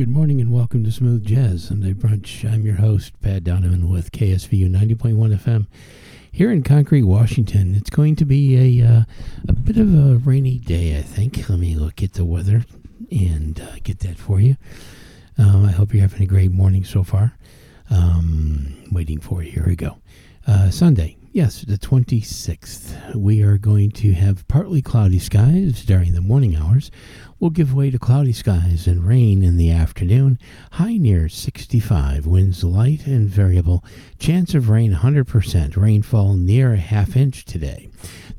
Good morning and welcome to Smooth Jazz Sunday Brunch. I'm your host, Pat Donovan with KSVU 90.1 FM. Here in Concrete, Washington, it's going to be a, uh, a bit of a rainy day, I think. Let me look at the weather and uh, get that for you. Um, I hope you're having a great morning so far. Um, waiting for you. Here we go. Uh, Sunday, Yes, the 26th. We are going to have partly cloudy skies during the morning hours. We'll give way to cloudy skies and rain in the afternoon. High near 65. Winds light and variable. Chance of rain 100%. Rainfall near a half inch today.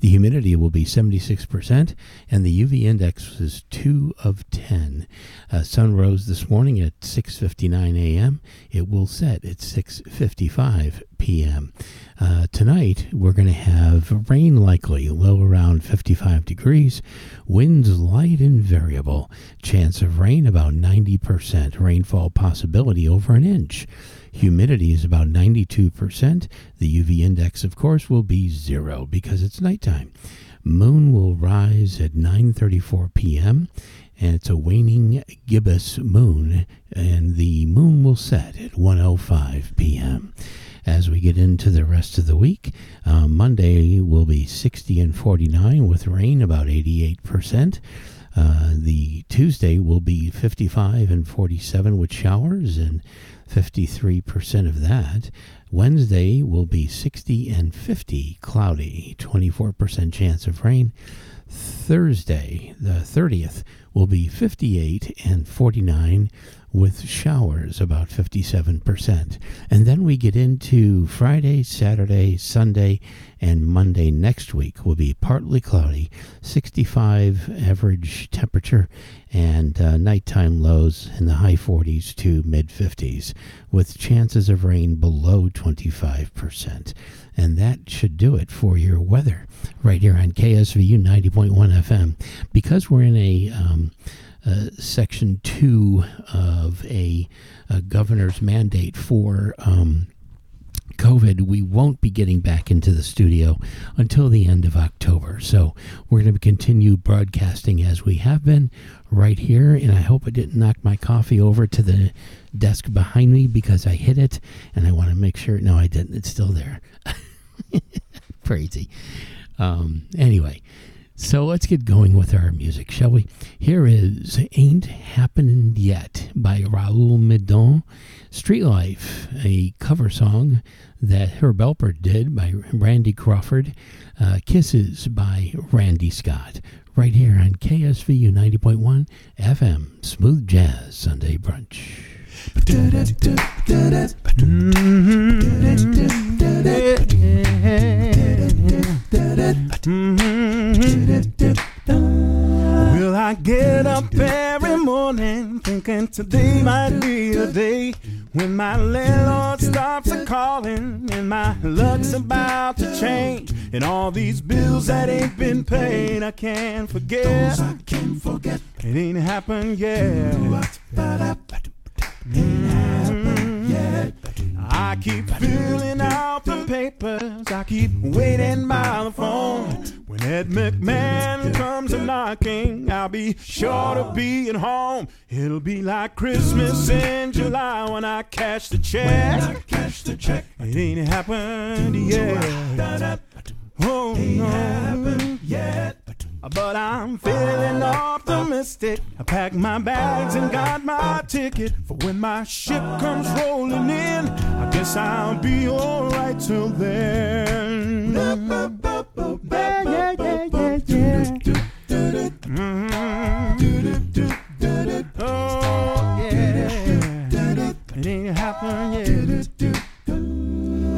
The humidity will be 76%, and the UV index is 2 of 10. Uh, sun rose this morning at 6.59 a.m. It will set at 6.55 p.m. Uh, tonight, we're going to have rain likely, low around 55 degrees, winds light and variable, chance of rain about 90%, rainfall possibility over an inch. Humidity is about 92%. The UV index, of course, will be zero because it's nighttime. Moon will rise at 9:34 p.m. and it's a waning gibbous moon, and the moon will set at 1:05 p.m. As we get into the rest of the week, uh, Monday will be 60 and 49 with rain about 88%. Uh, the Tuesday will be 55 and 47 with showers and 53% of that. Wednesday will be 60 and 50, cloudy, 24% chance of rain. Thursday, the 30th, will be 58 and 49 with showers about 57%. And then we get into Friday, Saturday, Sunday, and Monday next week will be partly cloudy, 65 average temperature, and uh, nighttime lows in the high 40s to mid 50s, with chances of rain below 25%. And that should do it for your weather right here on KSVU 90.1 FM. Because we're in a um, uh, section two of a, a, governor's mandate for um, COVID, we won't be getting back into the studio until the end of October. So we're going to continue broadcasting as we have been right here. And I hope I didn't knock my coffee over to the desk behind me because I hit it. And I want to make sure. No, I didn't. It's still there. Crazy. Um, anyway, so let's get going with our music, shall we? Here is Ain't Happening Yet by Raul Midon. Street Life, a cover song that Herb Alpert did by Randy Crawford. Uh, Kisses by Randy Scott. Right here on KSVU 90.1 FM, Smooth Jazz Sunday Brunch. Mm-hmm. Will I get up every morning thinking today might be the day when my landlord stops a calling and my luck's about to change and all these bills that ain't been paid I can't forget. Those I can't forget. It ain't happened yet. Ain't happened yet. I keep filling out the papers. I keep waiting by the phone. When Ed McMahon comes a knocking, I'll be sure to be at home. It'll be like Christmas in July when I cash the check. When I cash the check. It ain't happened yet. Oh, Ain't no. happened yet. But I'm feeling optimistic. I packed my bags and got my ticket for when my ship comes rolling in. I guess I'll be alright till then. Yeah, yeah, yeah, yeah, yeah. Mhm. Oh, yeah. It ain't happened yet.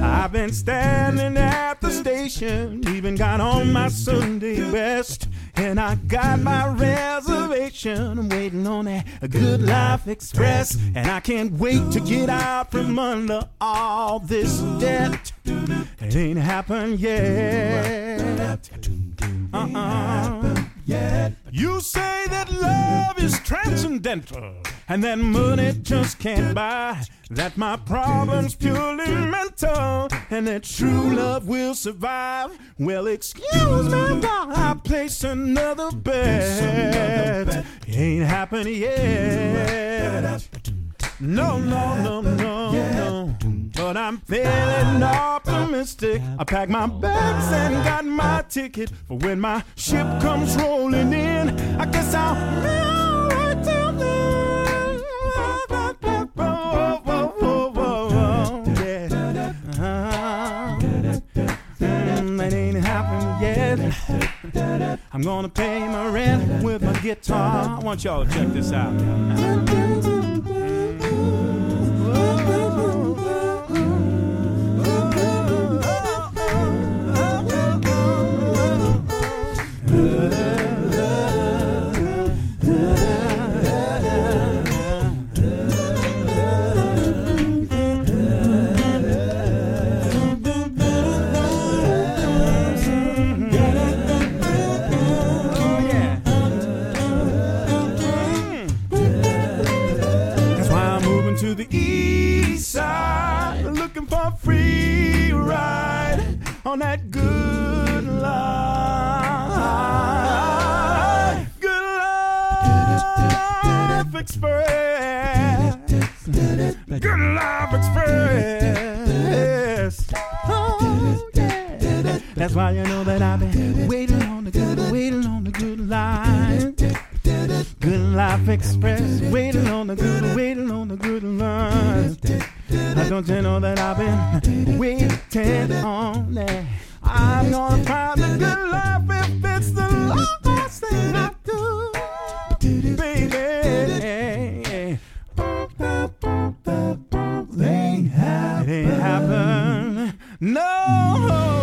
I've been standing at the station, even got on my Sunday best. And I got my reservation. I'm waiting on that Good Life Express. And I can't wait to get out from under all this debt. It ain't happened yet. Uh-uh. You say that love is transcendental and that money just can't buy. That my problem's purely mental and that true love will survive. Well, excuse me while I place another bet. Ain't happened yet. No, no, no, no, no. But I'm feeling optimistic. I packed my bags and got my ticket for when my ship comes rolling in. I guess I'll be alright till then. I'm gonna pay my rent with my guitar. I want y'all to check this out. Yeah. On that good life. Good life express. Good life express. Oh. That's why you know that I've been waiting on the good, waiting on the good life. Good Life Express, waiting on the good, waiting on the good life. Now don't you know that I've been waiting on that? I'm gonna find the good life if it's the last thing I do, baby. It ain't happen, no.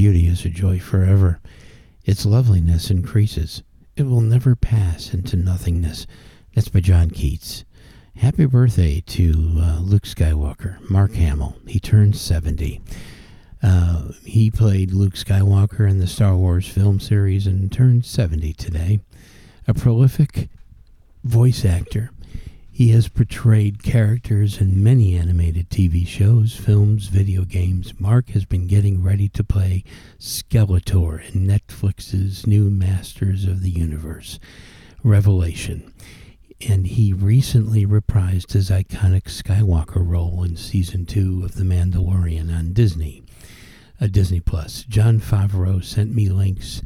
Beauty is a joy forever. Its loveliness increases. It will never pass into nothingness. That's by John Keats. Happy birthday to uh, Luke Skywalker, Mark Hamill. He turned 70. Uh, he played Luke Skywalker in the Star Wars film series and turned 70 today. A prolific voice actor. He has portrayed characters in many animated TV shows, films, video games. Mark has been getting ready to play Skeletor in Netflix's new Masters of the Universe, Revelation. And he recently reprised his iconic Skywalker role in season two of The Mandalorian on Disney, a Disney Plus. Jon Favreau sent me links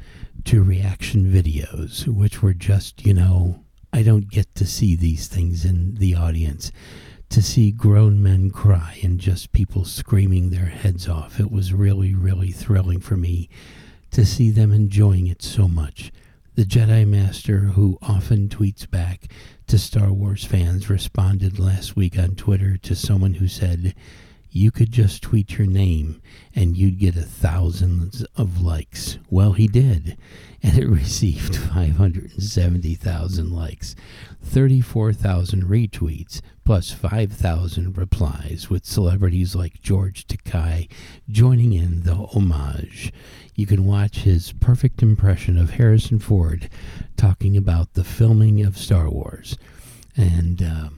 to reaction videos, which were just, you know, I don't get to see these things in the audience. To see grown men cry and just people screaming their heads off. It was really, really thrilling for me to see them enjoying it so much. The Jedi Master, who often tweets back to Star Wars fans, responded last week on Twitter to someone who said, You could just tweet your name and you'd get a thousands of likes. Well, he did and it received 570,000 likes, 34,000 retweets, plus 5,000 replies, with celebrities like George Takei joining in the homage. You can watch his perfect impression of Harrison Ford talking about the filming of Star Wars. And uh,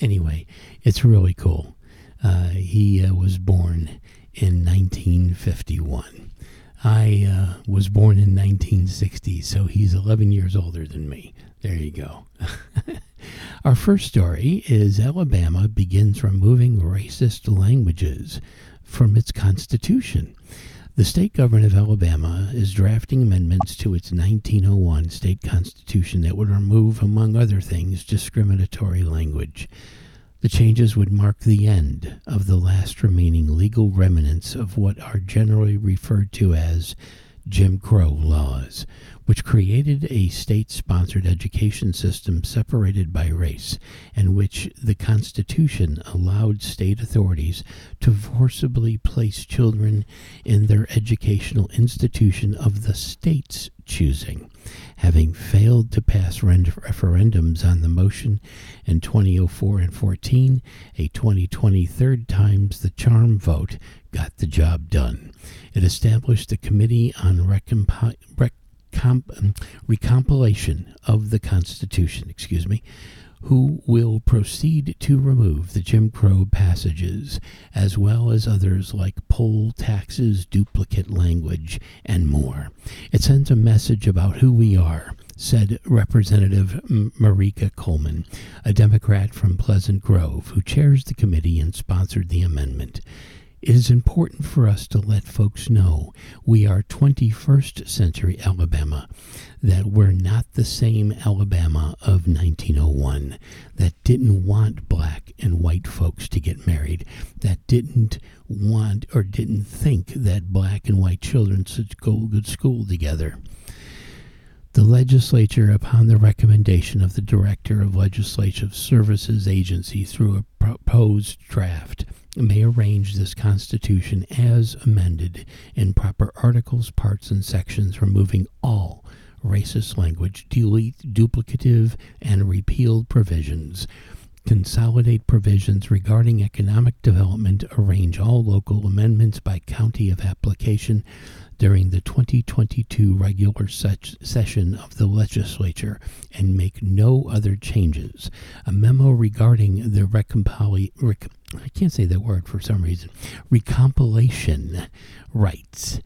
anyway, it's really cool. Uh, he uh, was born in 1951. I uh, was born in 1960, so he's 11 years older than me. There you go. Our first story is Alabama begins removing racist languages from its constitution. The state government of Alabama is drafting amendments to its 1901 state constitution that would remove, among other things, discriminatory language. The changes would mark the end of the last remaining legal remnants of what are generally referred to as Jim Crow laws, which created a state sponsored education system separated by race, and which the Constitution allowed state authorities to forcibly place children in their educational institution of the state's choosing. Having failed to pass referendums on the motion in 2004 and 14, a 2020 third times the charm vote got the job done. It established the Committee on Recomp- Recompilation of the Constitution, excuse me, who will proceed to remove the Jim Crow passages, as well as others like poll taxes, duplicate language, and more. It sends a message about who we are, said Representative Merika Coleman, a Democrat from Pleasant Grove, who chairs the committee and sponsored the amendment. It is important for us to let folks know we are 21st century Alabama, that we're not the same Alabama of 1901, that didn't want black and white folks to get married, that didn't want or didn't think that black and white children should go to school together. The legislature, upon the recommendation of the Director of Legislative Services Agency through a proposed draft, may arrange this Constitution as amended in proper articles, parts, and sections, removing all racist language, delete duplicative and repealed provisions, consolidate provisions regarding economic development, arrange all local amendments by county of application during the 2022 regular session of the legislature and make no other changes. A memo regarding the recompile. Rec- I can't say that word for some reason. Recompilation rights.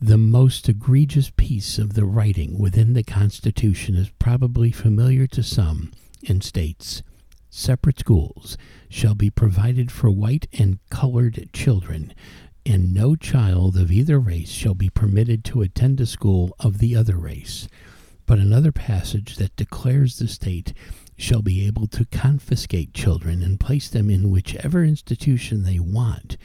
The most egregious piece of the writing within the Constitution is probably familiar to some in states. Separate schools shall be provided for white and colored children, and no child of either race shall be permitted to attend a school of the other race. But another passage that declares the state shall be able to confiscate children and place them in whichever institution they want,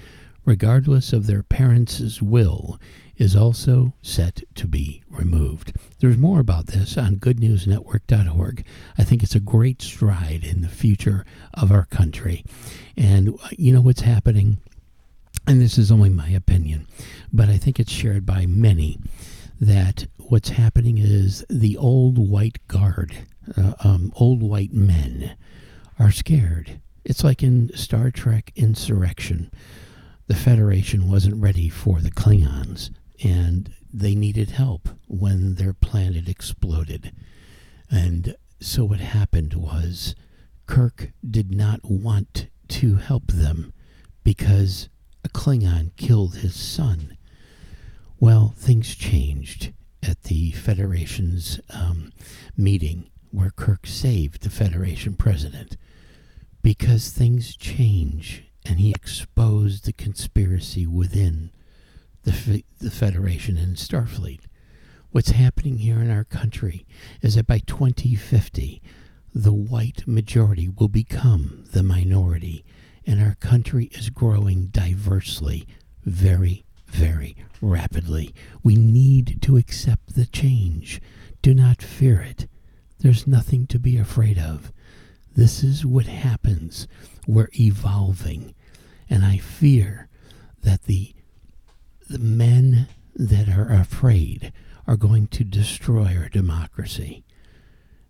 regardless of their parents' will, is also set to be removed. There's more about this on goodnewsnetwork.org. I think it's a great stride in the future of our country. And uh, you know what's happening? and this is only my opinion, but I think it's shared by many, that what's happening is the old white guard, uh, um, old white men, are scared. It's like in Star Trek Insurrection. The Federation wasn't ready for the Klingons, and they needed help when their planet exploded. And so what happened was Kirk did not want to help them because a Klingon killed his son. Well, things changed at the Federation's um, meeting where Kirk saved the Federation president because things change and he exposed the conspiracy within the, the Federation and Starfleet. What's happening here in our country is that by 2050, the white majority will become the minority, and our country is growing diversely very, very rapidly. We need to accept the change. Do not fear it. There's nothing to be afraid of. This is what happens. We're evolving. And I fear that the, the men that are afraid are going to destroy our democracy.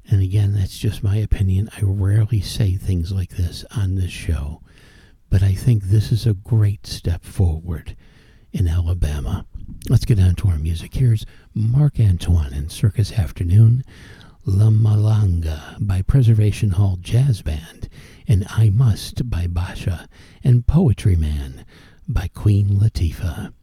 And again, that's just my opinion. I rarely say things like this on this show, but I think this is a great step forward in Alabama. Let's get on to our music. Here's Marc Antoine and Circus Afternoon, La Malanga by Preservation Hall Jazz Band, and I Must by Basia, and Poetry Man by Queen Latifah.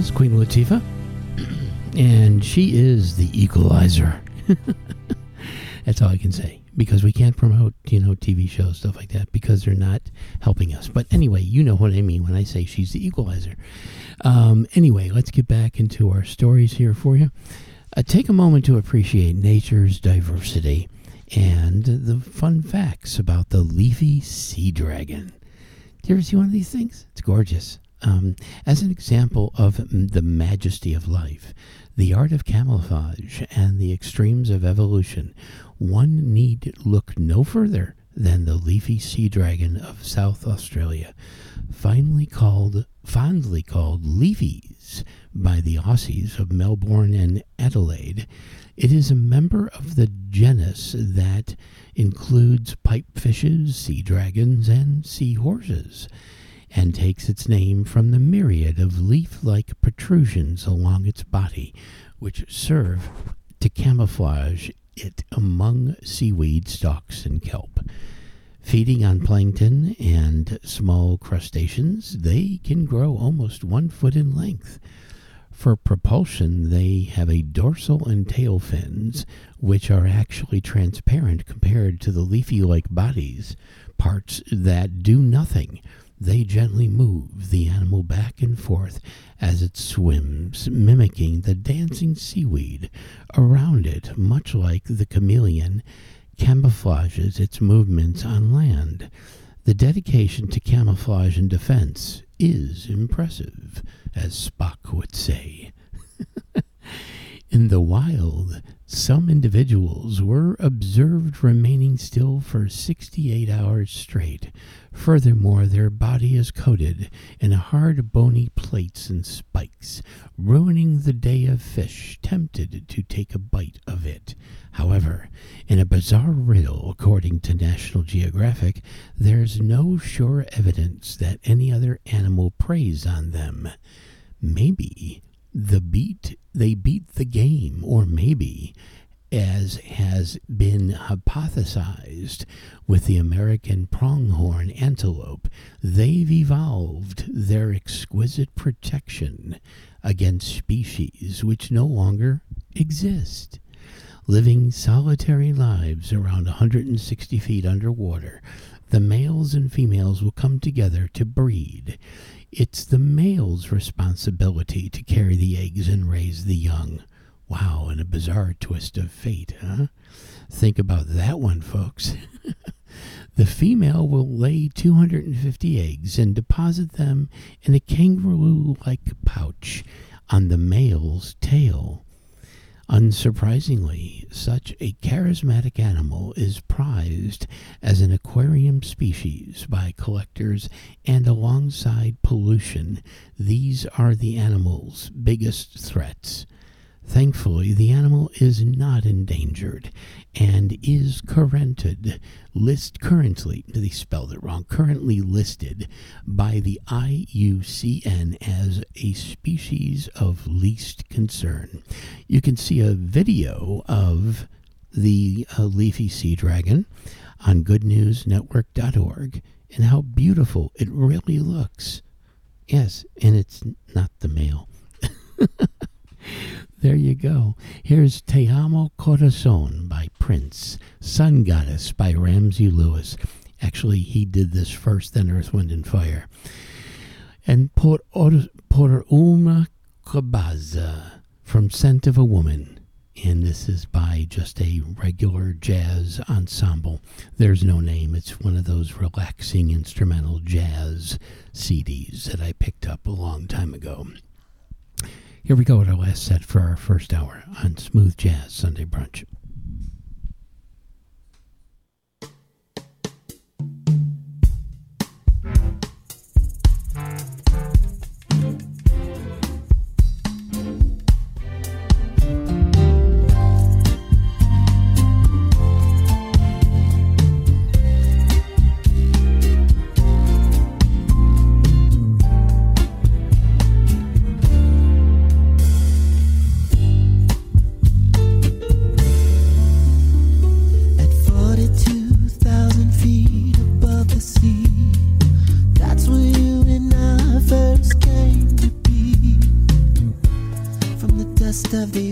Has, Queen Latifah. and she is the equalizer. That's all I can say. Because we can't promote, you know, TV shows, stuff like that, because they're not helping us. But anyway, you know what I mean when I say she's the equalizer. Um, anyway, let's get back into our stories here for you. Uh, take a moment to appreciate nature's diversity and the fun facts about the leafy sea dragon. Do you ever see one of these things? It's gorgeous. Um, as an example of mm, the majesty of life, the art of camouflage, and the extremes of evolution, one need look no further than the leafy sea dragon of South Australia, finally called, fondly called leafies by the Aussies of Melbourne and Adelaide. It is a member of the genus that includes pipefishes, sea dragons, and seahorses and takes its name from the myriad of leaf like protrusions along its body, which serve to camouflage it among seaweed stalks and kelp. Feeding on plankton and small crustaceans, they can grow almost one foot in length. For propulsion, they have a dorsal and tail fins, which are actually transparent compared to the leafy like bodies, parts that do nothing They gently move the animal back and forth as it swims, mimicking the dancing seaweed around it, much like the chameleon camouflages its movements on land. The dedication to camouflage and defense is impressive, as Spock would say. In the wild, some individuals were observed remaining still for 68 hours straight. Furthermore, their body is coated in hard bony plates and spikes, ruining the day of fish tempted to take a bite of it. However, in a bizarre riddle, according to National Geographic, there's no sure evidence that any other animal preys on them. Maybe the beat they beat the game, or maybe, as has been hypothesized with the American pronghorn antelope, they've evolved their exquisite protection against species which no longer exist living solitary lives around 160 feet underwater, the males and females will come together to breed. It's the male's responsibility to carry the eggs and raise the young. Wow, and a bizarre twist of fate, huh? Think about that one, folks. the female will lay 250 eggs and deposit them in a kangaroo like pouch on the male's tail. Unsurprisingly, such a charismatic animal is prized as an aquarium species by collectors, and alongside pollution, these are the animal's biggest threats. Thankfully, the animal is not endangered and is currented, list currently, they spelled it wrong, currently listed by the IUCN as a species of least concern. You can see a video of the uh, leafy sea dragon on goodnewsnetwork.org and how beautiful it really looks. Yes, and it's not the male. There you go. Here's Te Amo Corazon by Prince, Sun Goddess by Ramsey Lewis. Actually, he did this first, then Earth, Wind, and Fire. And Por, Por Una Cabeza from Scent of a Woman. And this is by just a regular jazz ensemble. There's no name. It's one of those relaxing instrumental jazz CDs that I picked up a long time ago. Here we go with our last set for our first hour on Smooth Jazz Sunday Brunch. of the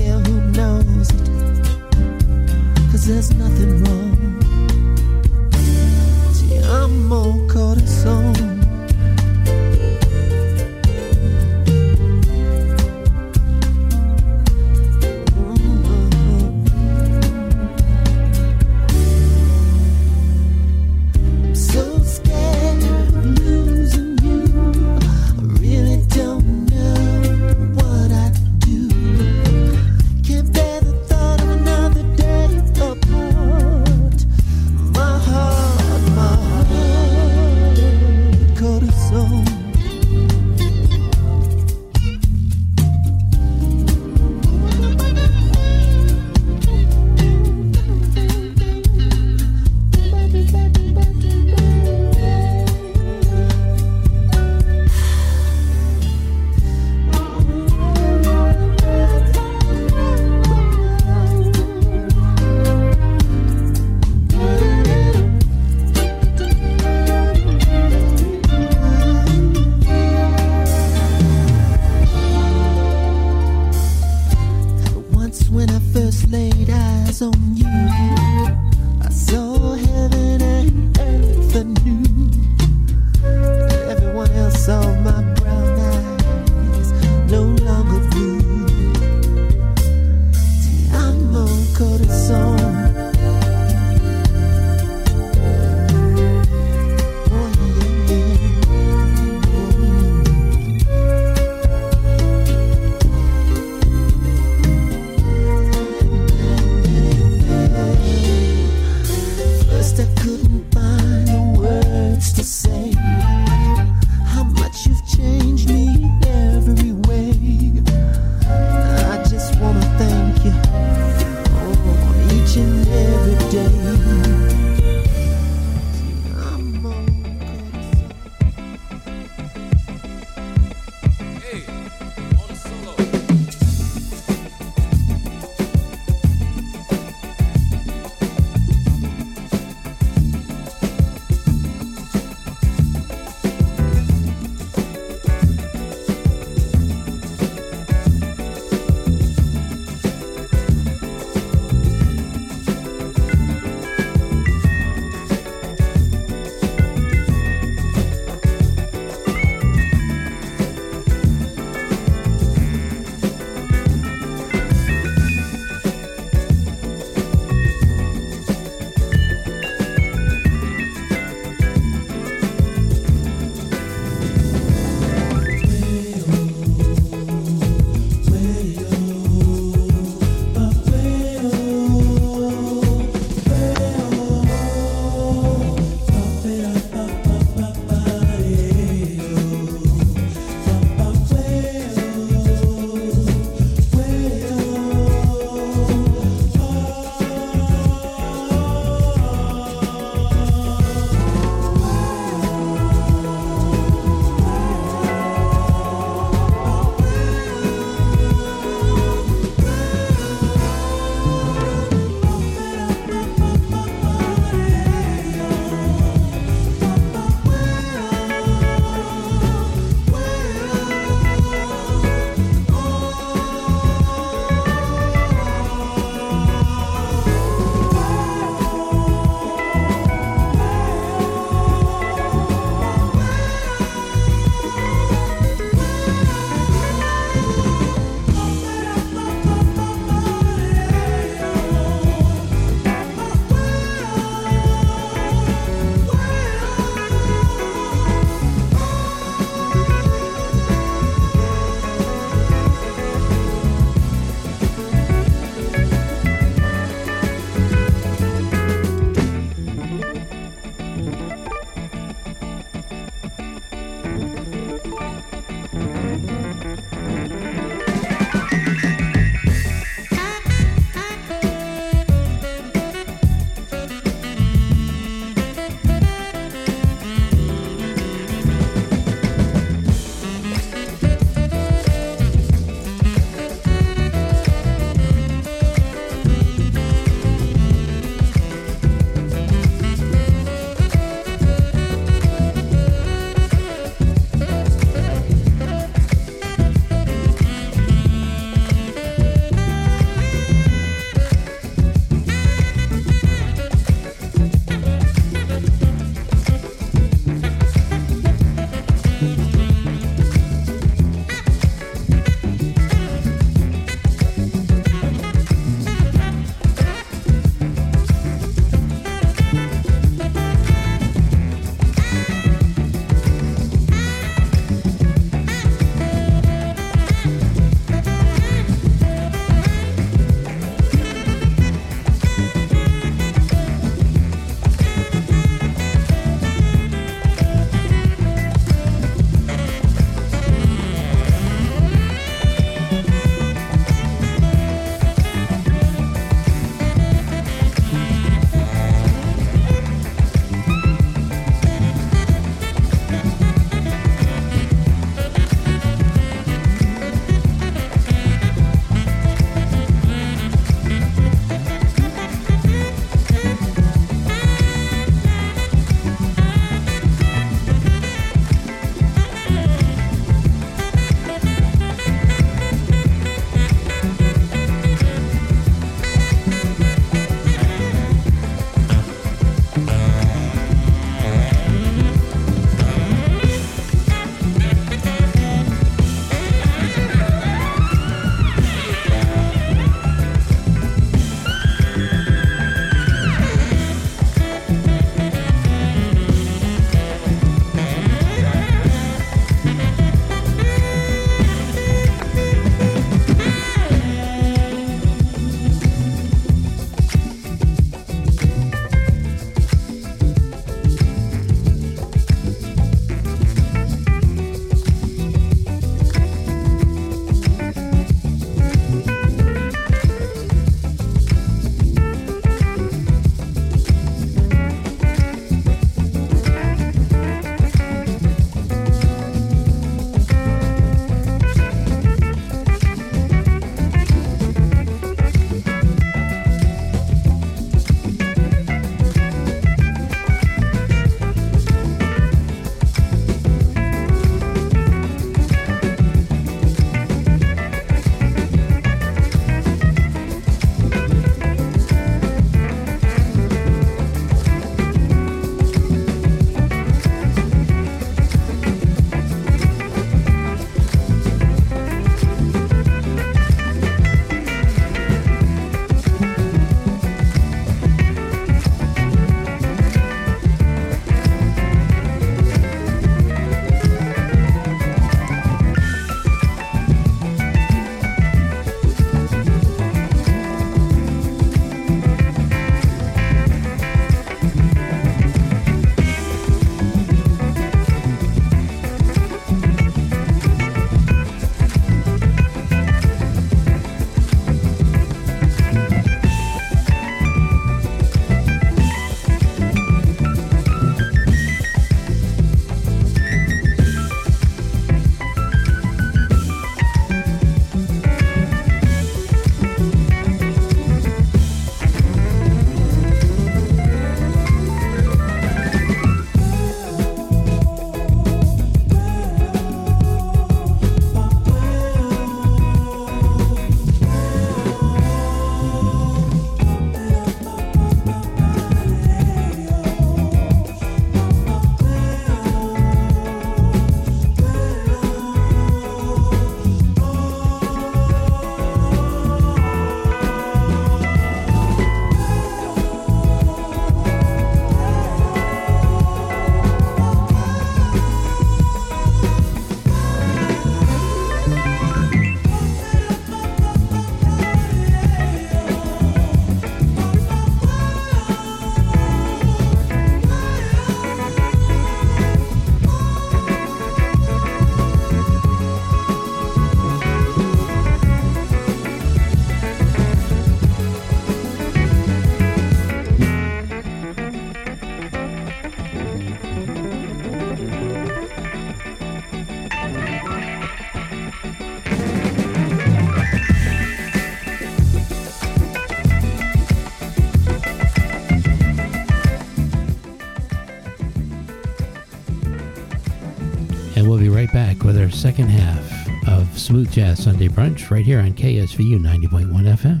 second half of Smooth Jazz Sunday Brunch right here on KSVU 90.1 FM.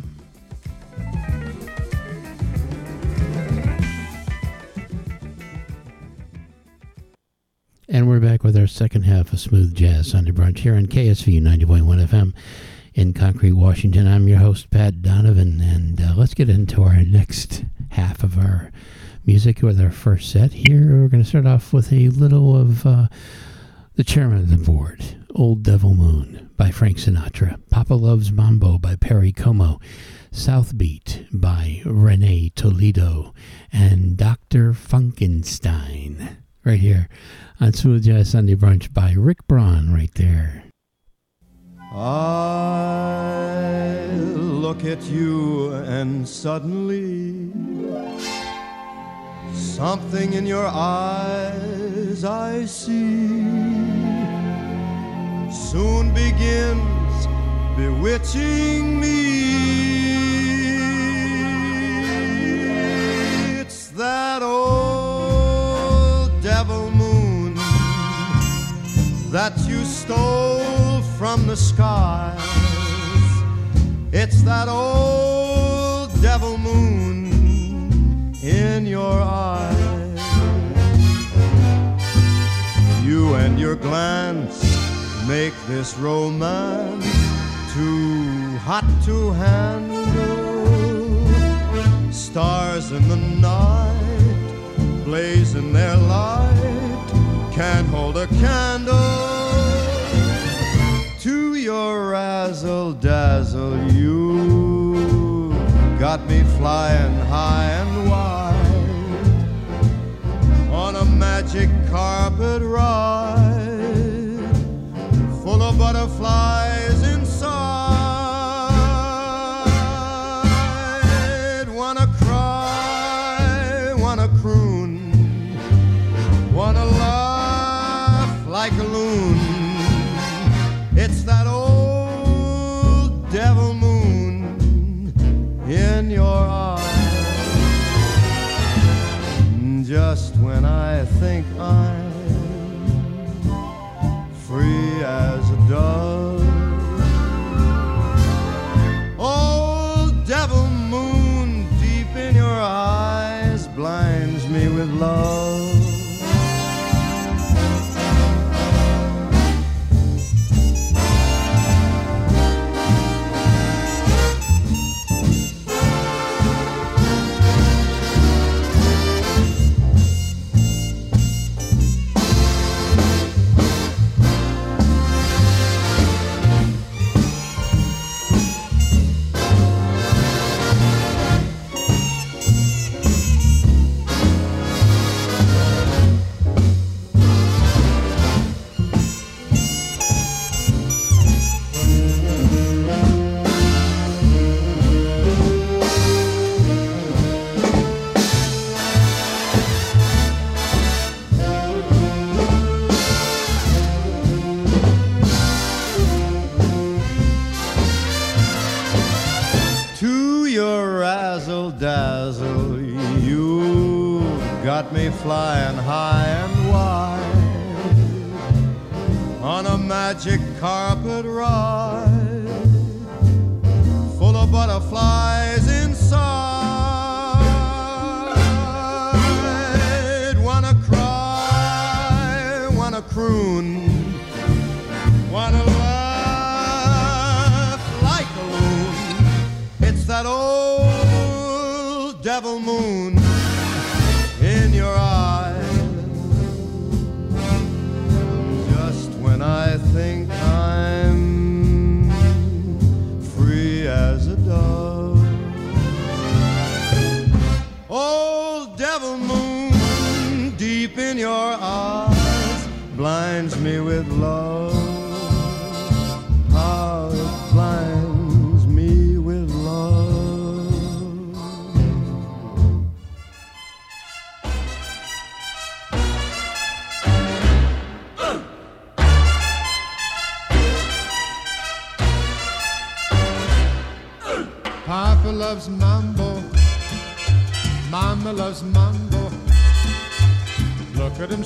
And we're back with our second half of Smooth Jazz Sunday Brunch here on KSVU 90.1 FM in Concrete, Washington. I'm your host, Pat Donovan, and uh, let's get into our next half of our music with our first set. Here, we're going to start off with a little of uh, the chairman of the board, Old Devil Moon by Frank Sinatra, Papa Loves Mambo by Perry Como, South Beat by René Toledo, and Dr. Funkenstein right here on Smooth Jazz Sunday Brunch by Rick Braun right there. I look at you and suddenly something in your eyes I see soon begins bewitching me. It's that old devil moon that you stole from the skies. It's that old devil moon in your eyes. You and your glance make this romance too hot to handle. Stars in the night blazing their light can't hold a candle to your razzle dazzle. You got me flying high and wide on a magic carpet ride full of butterflies love. Dazzle, you got me flying high and wide on a magic carpet ride full of butterflies inside. Wanna cry, wanna croon,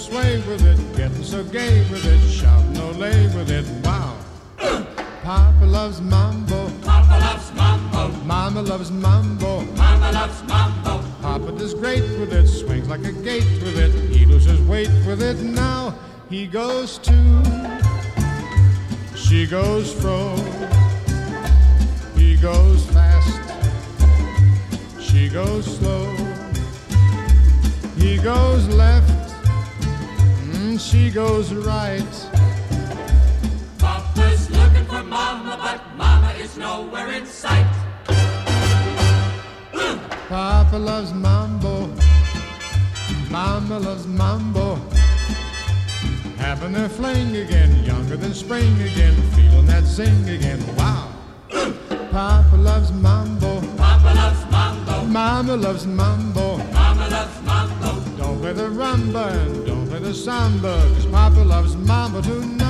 sway with it, getting so gay with it, shouting no lay with it. Wow. Papa loves mambo. Papa loves mambo. Mama loves mambo. Mama loves mambo. Papa does great with it, swings like a gate with it. He loses weight with it. Now he goes to. She goes fro. He goes fast. She goes slow. He goes left. She goes right. Papa's looking for mama, but mama is nowhere in sight. Papa loves mambo. Mama loves mambo. Having their fling again, younger than spring again, feeling that zing again. Wow. Papa loves mambo. Papa loves mambo. Mama loves mambo. Mama loves mambo. Play the rumba and don't play the samba, cause Papa loves mambo tonight.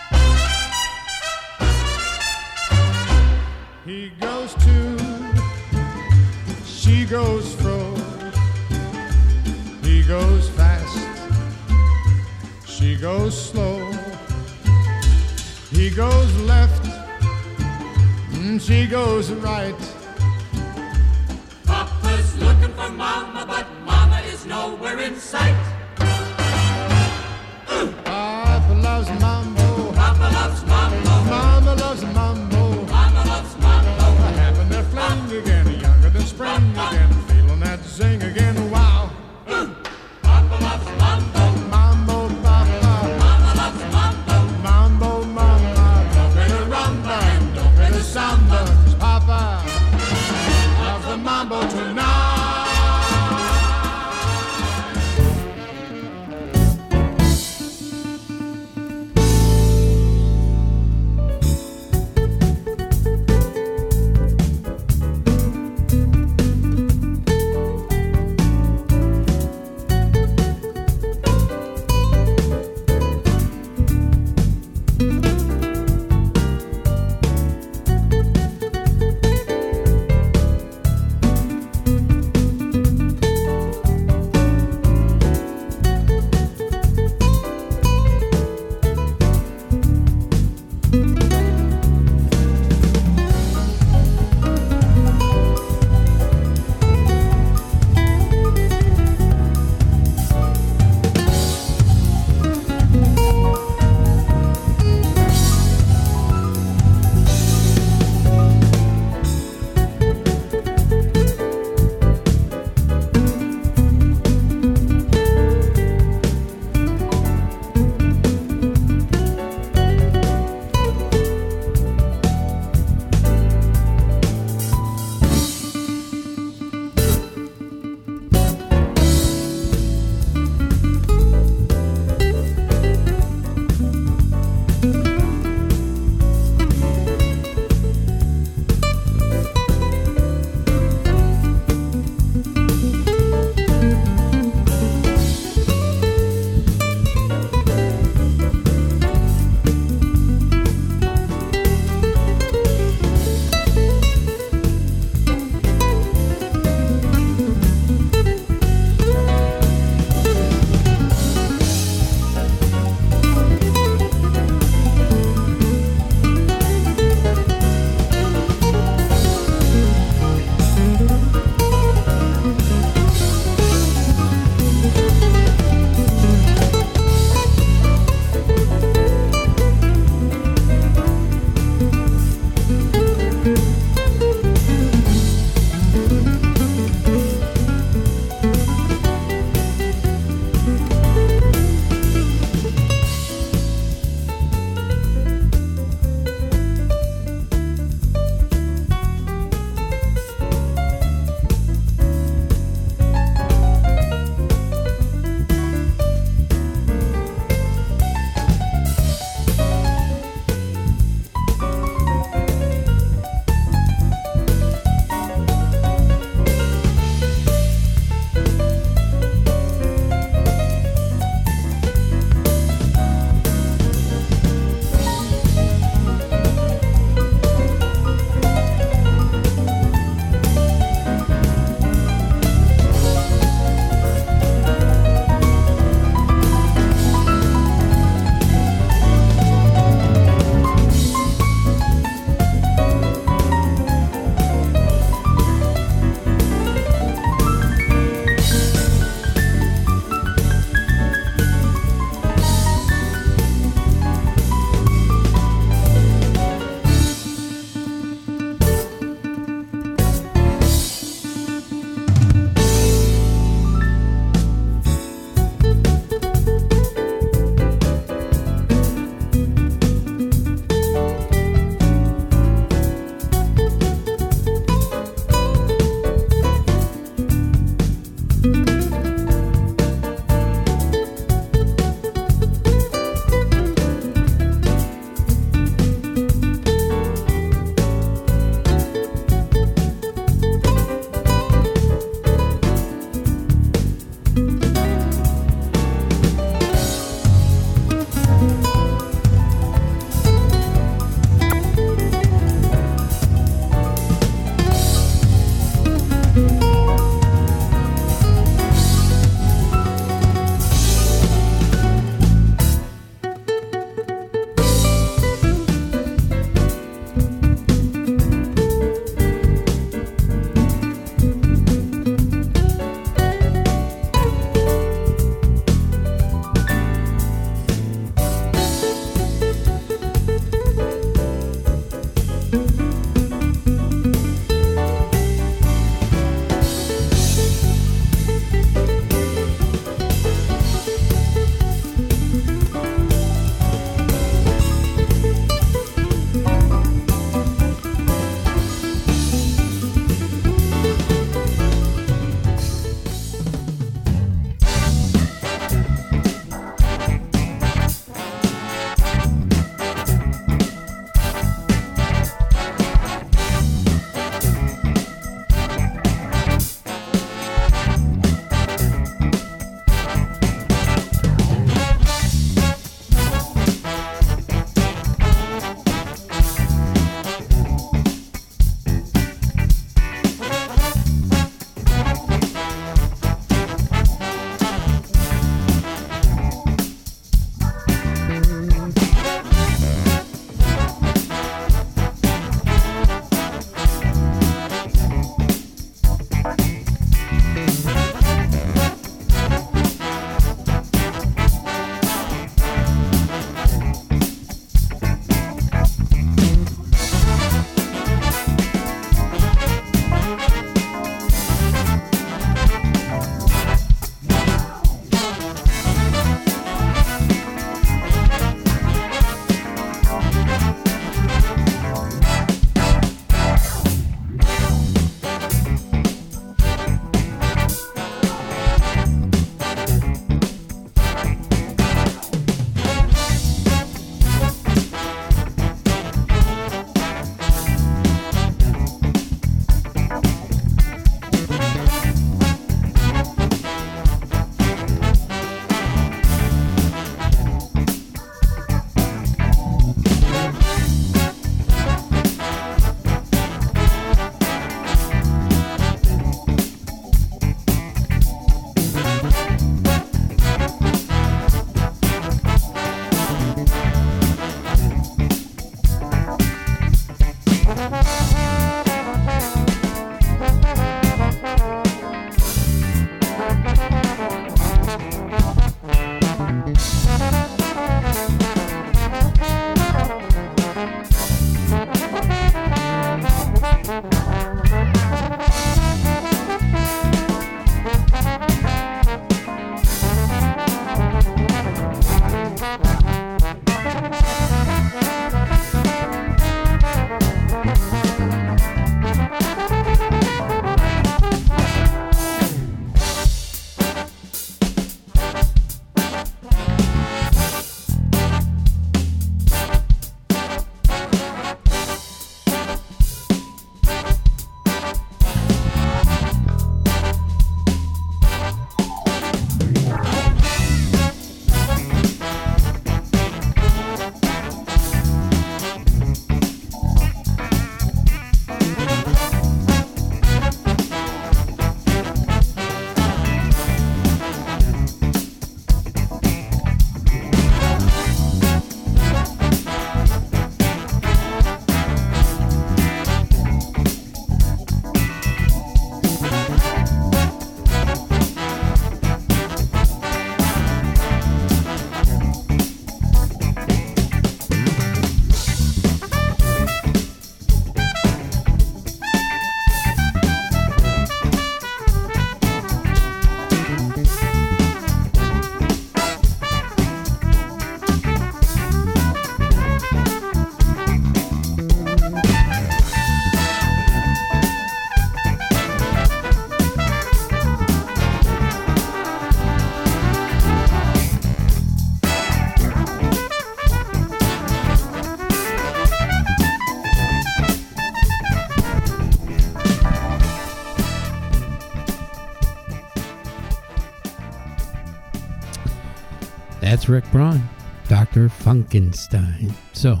Rick Braun, Dr. Funkenstein. So,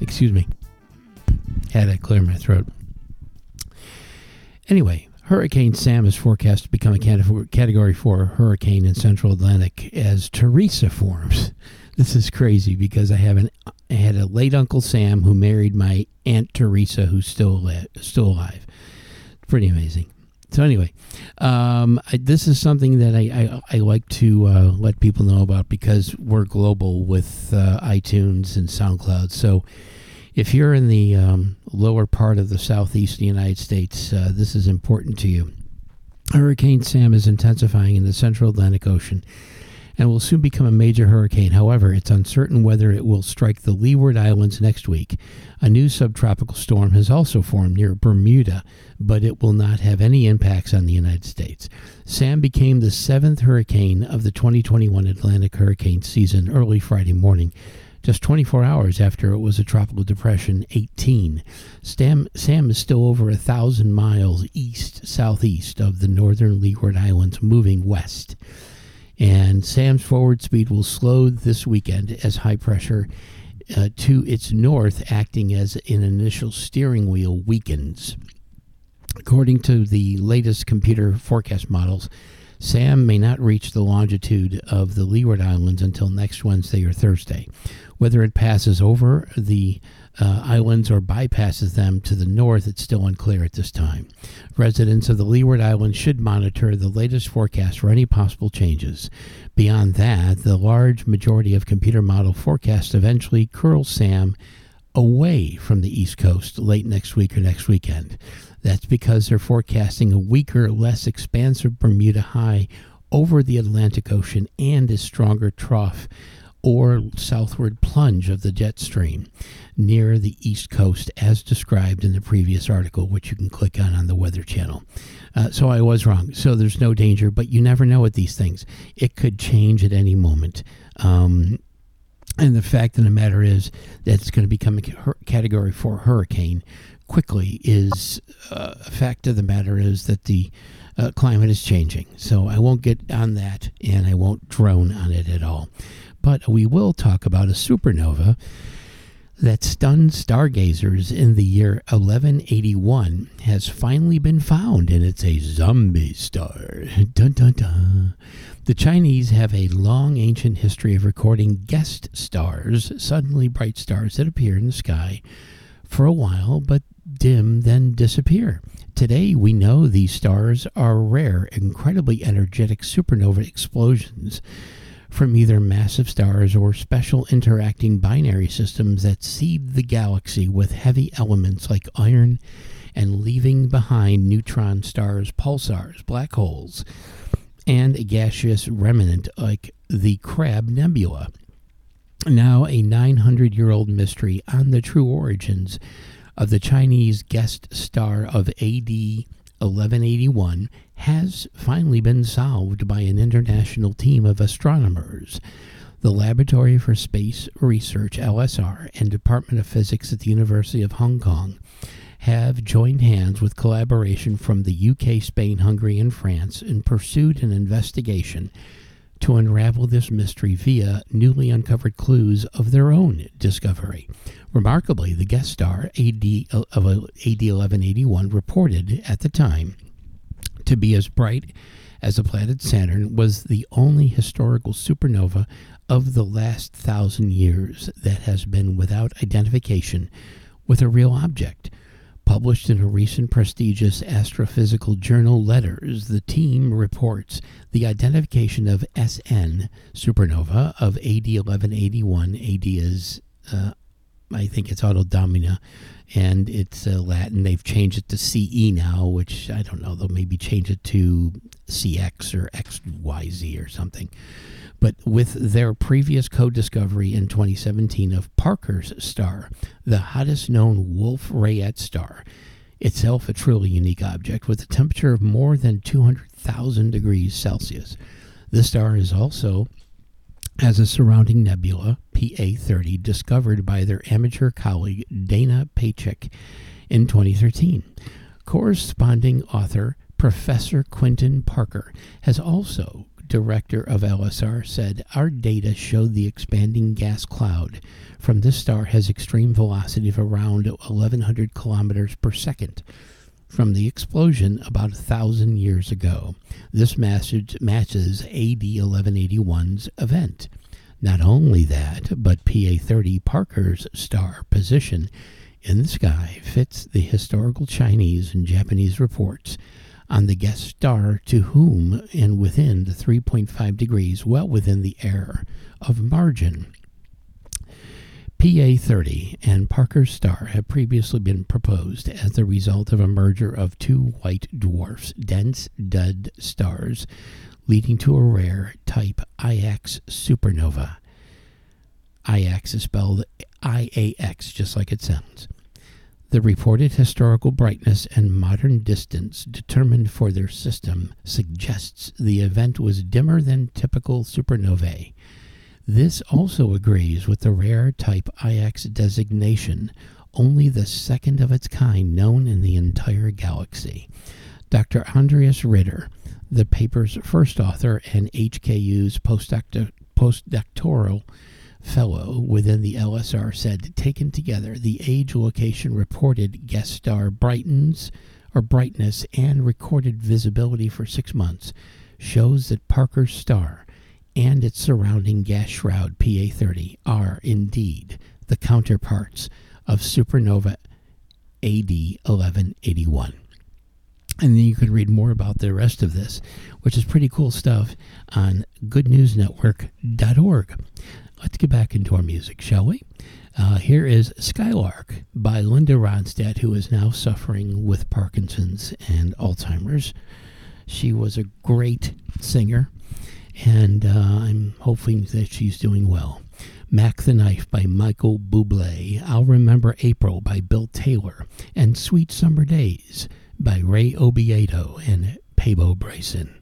excuse me. Had to clear my throat. Anyway, Hurricane Sam is forecast to become a Category 4 hurricane in central Atlantic as Teresa forms. This is crazy because I have an I had a late Uncle Sam who married my Aunt Teresa who's still still alive. Pretty amazing. So anyway, um, I, this is something that I, I, I like to uh, let people know about because we're global with uh, iTunes and SoundCloud. So if you're in the um, lower part of the southeast of the United States, uh, this is important to you. Hurricane Sam is intensifying in the central Atlantic Ocean and will soon become a major hurricane. However, it's uncertain whether it will strike the Leeward Islands next week. A new subtropical storm has also formed near Bermuda, but it will not have any impacts on the United States. Sam became the seventh hurricane of the 2021 Atlantic hurricane season early Friday morning just 24 hours after it was a tropical depression 18. Sam, Sam is still over a thousand miles east southeast of the northern Leeward Islands, moving west. And Sam's forward speed will slow this weekend as high pressure uh, to its north, acting as an initial steering wheel, weakens. According to the latest computer forecast models, Sam may not reach the longitude of the Leeward Islands until next Wednesday or Thursday. Whether it passes over the uh, islands or bypasses them to the north, it's still unclear at this time. Residents of the Leeward Islands should monitor the latest forecast for any possible changes. Beyond that, the large majority of computer model forecasts eventually curl Sam away from the East Coast late next week or next weekend. That's because they're forecasting a weaker, less expansive Bermuda high over the Atlantic Ocean and a stronger trough or southward plunge of the jet stream near the east coast, as described in the previous article, which you can click on on the Weather Channel. Uh, so I was wrong. So there's no danger, but you never know with these things. It could change at any moment. Um, and the fact of the matter is that it's going to become a category four hurricane quickly is uh, a fact of the matter is that the uh, climate is changing. So I won't get on that and I won't drone on it at all. But we will talk about a supernova that stunned stargazers in the year 1181 has finally been found, and it's a zombie star. Dun dun dun. The Chinese have a long ancient history of recording guest stars, suddenly bright stars that appear in the sky for a while but dim, then disappear. Today, we know these stars are rare, incredibly energetic supernova explosions from either massive stars or special interacting binary systems that seed the galaxy with heavy elements like iron and leaving behind neutron stars, pulsars, black holes, and a gaseous remnant like the Crab Nebula. Now, a 900 year old mystery on the true origins of the Chinese guest star of AD 1181 has finally been solved by an international team of astronomers. The Laboratory for Space Research, LSR, and Department of Physics at the University of Hong Kong have joined hands with collaboration from the UK, Spain, Hungary, and France and pursued an investigation to unravel this mystery via newly uncovered clues of their own discovery. Remarkably, the guest star AD of AD 1181 reported at the time to be as bright as the planet Saturn was the only historical supernova of the last thousand years that has been without identification with a real object. Published in a recent prestigious astrophysical journal Letters, the team reports the identification of SN supernova of AD 1181. AD is, uh, I think it's Auto Domina, and it's uh, Latin. They've changed it to CE now, which I don't know. They'll maybe change it to CX or XYZ or something. But with their previous co discovery in 2017 of Parker's star, the hottest known Wolf Rayet star, itself a truly unique object with a temperature of more than 200,000 degrees Celsius. This star is also has a surrounding nebula, PA 30, discovered by their amateur colleague Dana Patchick in 2013. Corresponding author Professor Quentin Parker has also director of LSR, said Our data showed the expanding gas cloud from this star has extreme velocity of around 1100 kilometers per second from the explosion about a thousand years ago. This message matches AD 1181's event. Not only that, but PA 30 Parker's star position in the sky fits the historical Chinese and Japanese reports on the guest star to whom and within the 3.5 degrees, well within the error of margin. PA 30 and Parker's star have previously been proposed as the result of a merger of two white dwarfs, dense dud stars, leading to a rare type IX supernova. IX is spelled IAX, just like it sounds. The reported historical brightness and modern distance determined for their system suggests the event was dimmer than typical supernovae. This also agrees with the rare type IX designation, only the second of its kind known in the entire galaxy. Dr. Andreas Ritter, the paper's first author and HKU's postdoctor- postdoctoral fellow within the LSR, said taken together, the age location reported guest star brightens or brightness and recorded visibility for six months shows that Parker's star and its surrounding gas shroud PA 30 are indeed the counterparts of supernova AD 1181. And then you can read more about the rest of this, which is pretty cool stuff, on goodnewsnetwork.org. Let's get back into our music, shall we? Uh, here is Skylark by Linda Ronstadt, who is now suffering with Parkinson's and Alzheimer's. She was a great singer, and uh, I'm hoping that she's doing well. Mac the Knife by Michael Bublé, I'll Remember April by Bill Taylor, and Sweet Summer Days by Ray Obiedo and Peabo Bryson.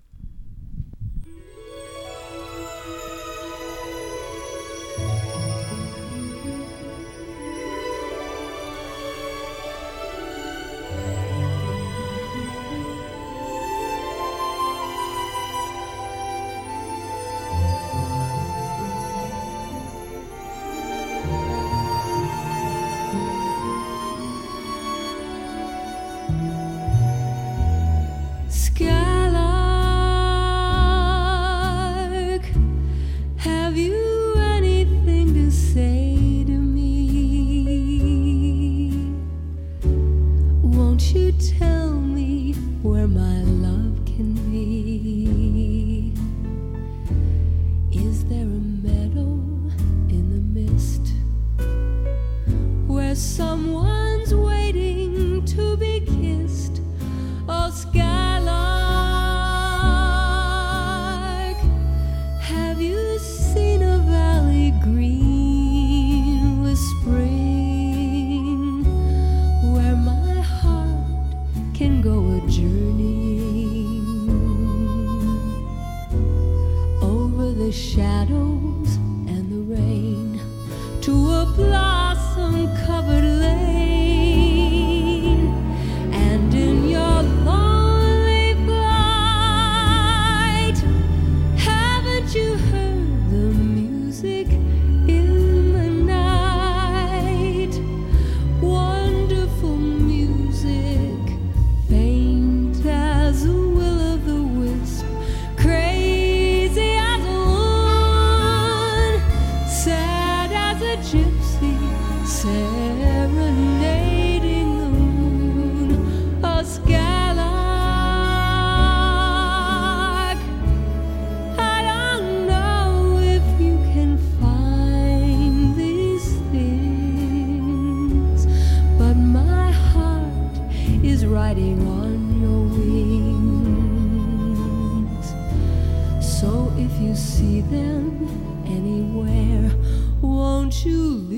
You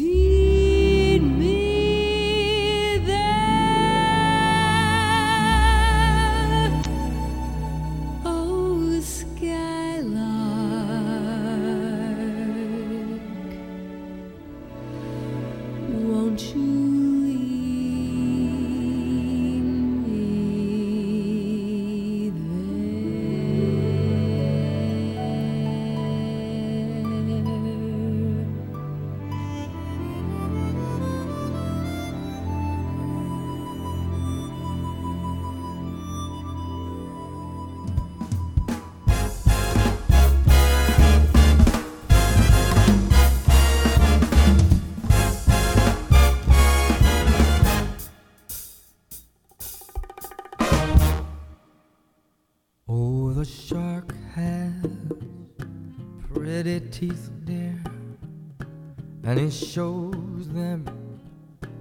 and he shows them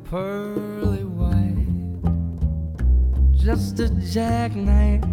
pearly white. Just a jackknife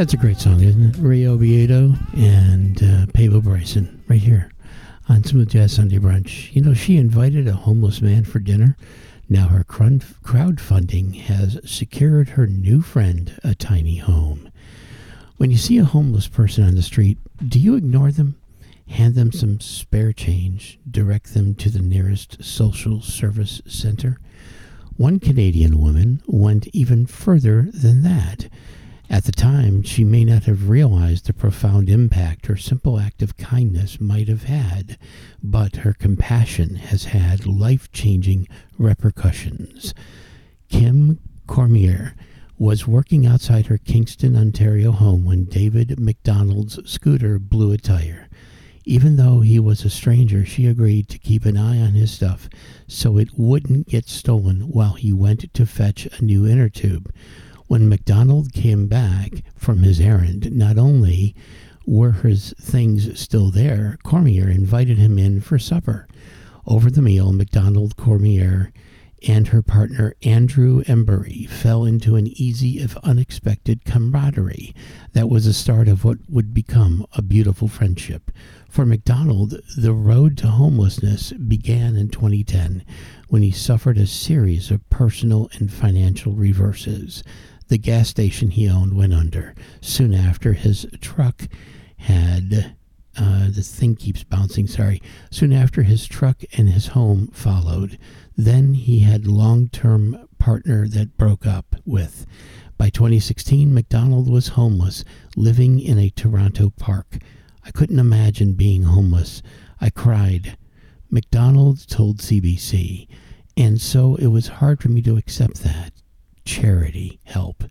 That's a great song, isn't it? Ray Obiedo and uh, Pablo Bryson, right here on Smooth Jazz Sunday Brunch. You know, she invited a homeless man for dinner. Now her crowd crowdfunding has secured her new friend a tiny home. When you see a homeless person on the street, do you ignore them? Hand them some spare change, direct them to the nearest social service center? One Canadian woman went even further than that. At the time, she may not have realized the profound impact her simple act of kindness might have had, but her compassion has had life changing repercussions. Kim Cormier was working outside her Kingston, Ontario home when David MacDonald's scooter blew a tire. Even though he was a stranger, she agreed to keep an eye on his stuff so it wouldn't get stolen while he went to fetch a new inner tube. When MacDonald came back from his errand, not only were his things still there, Cormier invited him in for supper. Over the meal, MacDonald, Cormier, and her partner Andrew Embury fell into an easy, if unexpected, camaraderie that was the start of what would become a beautiful friendship. For MacDonald, the road to homelessness began in 2010 when he suffered a series of personal and financial reverses. The gas station he owned went under. Soon after, his truck had. Uh, the thing keeps bouncing, sorry. Soon after, his truck and his home followed. Then he had long-term partner that broke up with. By 2016, MacDonald was homeless, living in a Toronto park. I couldn't imagine being homeless. I cried. MacDonald told CBC, and so it was hard for me to accept that. Charity help.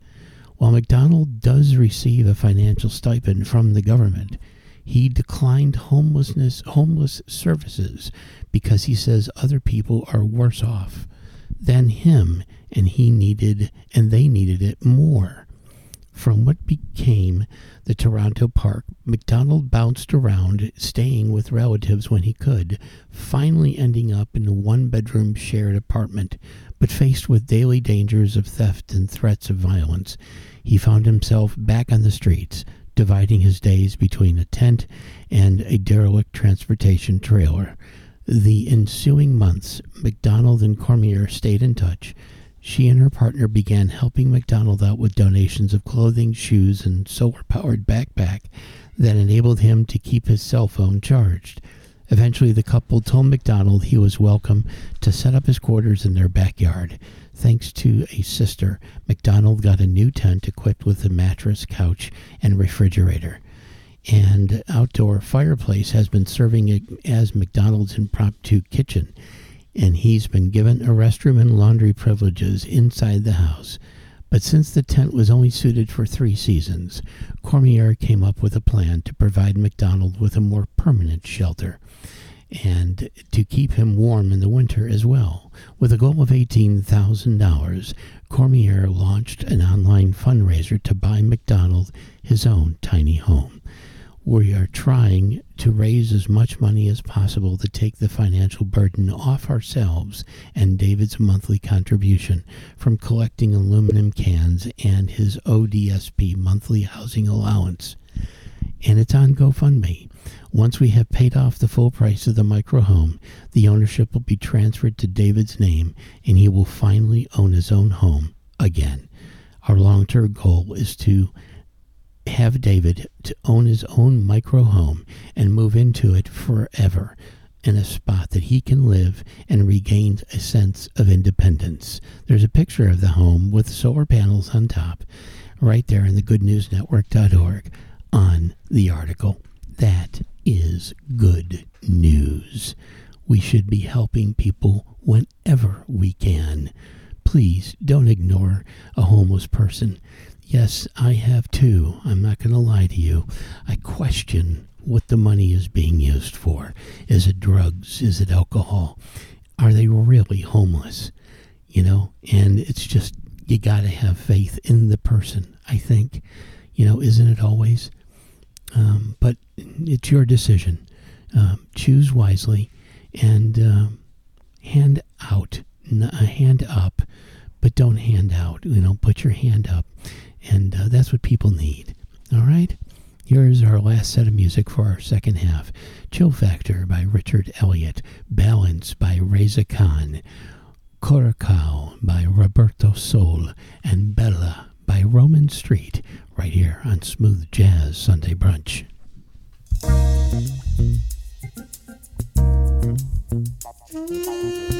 While MacDonald does receive a financial stipend from the government, he declined homelessness homeless services because he says other people are worse off than him and he needed and they needed it more. From what became the Toronto Park, MacDonald bounced around, staying with relatives when he could, finally ending up in a one bedroom shared apartment. But faced with daily dangers of theft and threats of violence, he found himself back on the streets, dividing his days between a tent and a derelict transportation trailer. The ensuing months, MacDonald and Cormier stayed in touch. She and her partner began helping MacDonald out with donations of clothing, shoes, and solar powered backpack that enabled him to keep his cell phone charged. Eventually, the couple told MacDonald he was welcome to set up his quarters in their backyard. Thanks to a sister, MacDonald got a new tent equipped with a mattress, couch, and refrigerator. And outdoor fireplace has been serving as MacDonald's impromptu kitchen. And he's been given a restroom and laundry privileges inside the house. But since the tent was only suited for three seasons, Cormier came up with a plan to provide MacDonald with a more permanent shelter and to keep him warm in the winter as well. With a goal of $18,000, Cormier launched an online fundraiser to buy MacDonald his own tiny home. We are trying to raise as much money as possible to take the financial burden off ourselves and David's monthly contribution from collecting aluminum cans and his ODSP monthly housing allowance. And it's on GoFundMe. Once we have paid off the full price of the micro home, the ownership will be transferred to David's name and he will finally own his own home again. Our long term goal is to have David to own his own micro home and move into it forever in a spot that he can live and regain a sense of independence. There's a picture of the home with solar panels on top right there in the goodnewsnetwork.org on the article. That is good news. We should be helping people whenever we can. Please don't ignore a homeless person. Yes, I have too. I'm not going to lie to you. I question what the money is being used for. Is it drugs? Is it alcohol? Are they really homeless? You know, and it's just, you got to have faith in the person, I think. You know, isn't it always? Um, but it's your decision. Um, choose wisely and um, hand out, n- uh, hand up, but don't hand out. You know, put your hand up, and uh, that's what people need. All right. Here's our last set of music for our second half. Chill Factor by Richard Elliott. Balance by Reza Khan. Curacao by Roberto Sol. And Bella by Roman Street. Right here on Smooth Jazz Sunday Brunch. Thank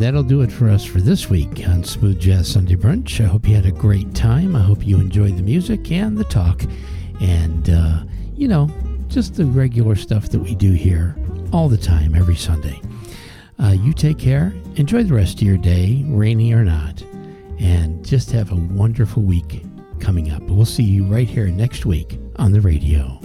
And that'll do it for us for this week on Smooth Jazz Sunday Brunch. I hope you had a great time. I hope you enjoyed the music and the talk. And, uh, you know, just the regular stuff that we do here all the time, every Sunday. Uh, you take care. Enjoy the rest of your day, rainy or not. And just have a wonderful week coming up. We'll see you right here next week on the radio.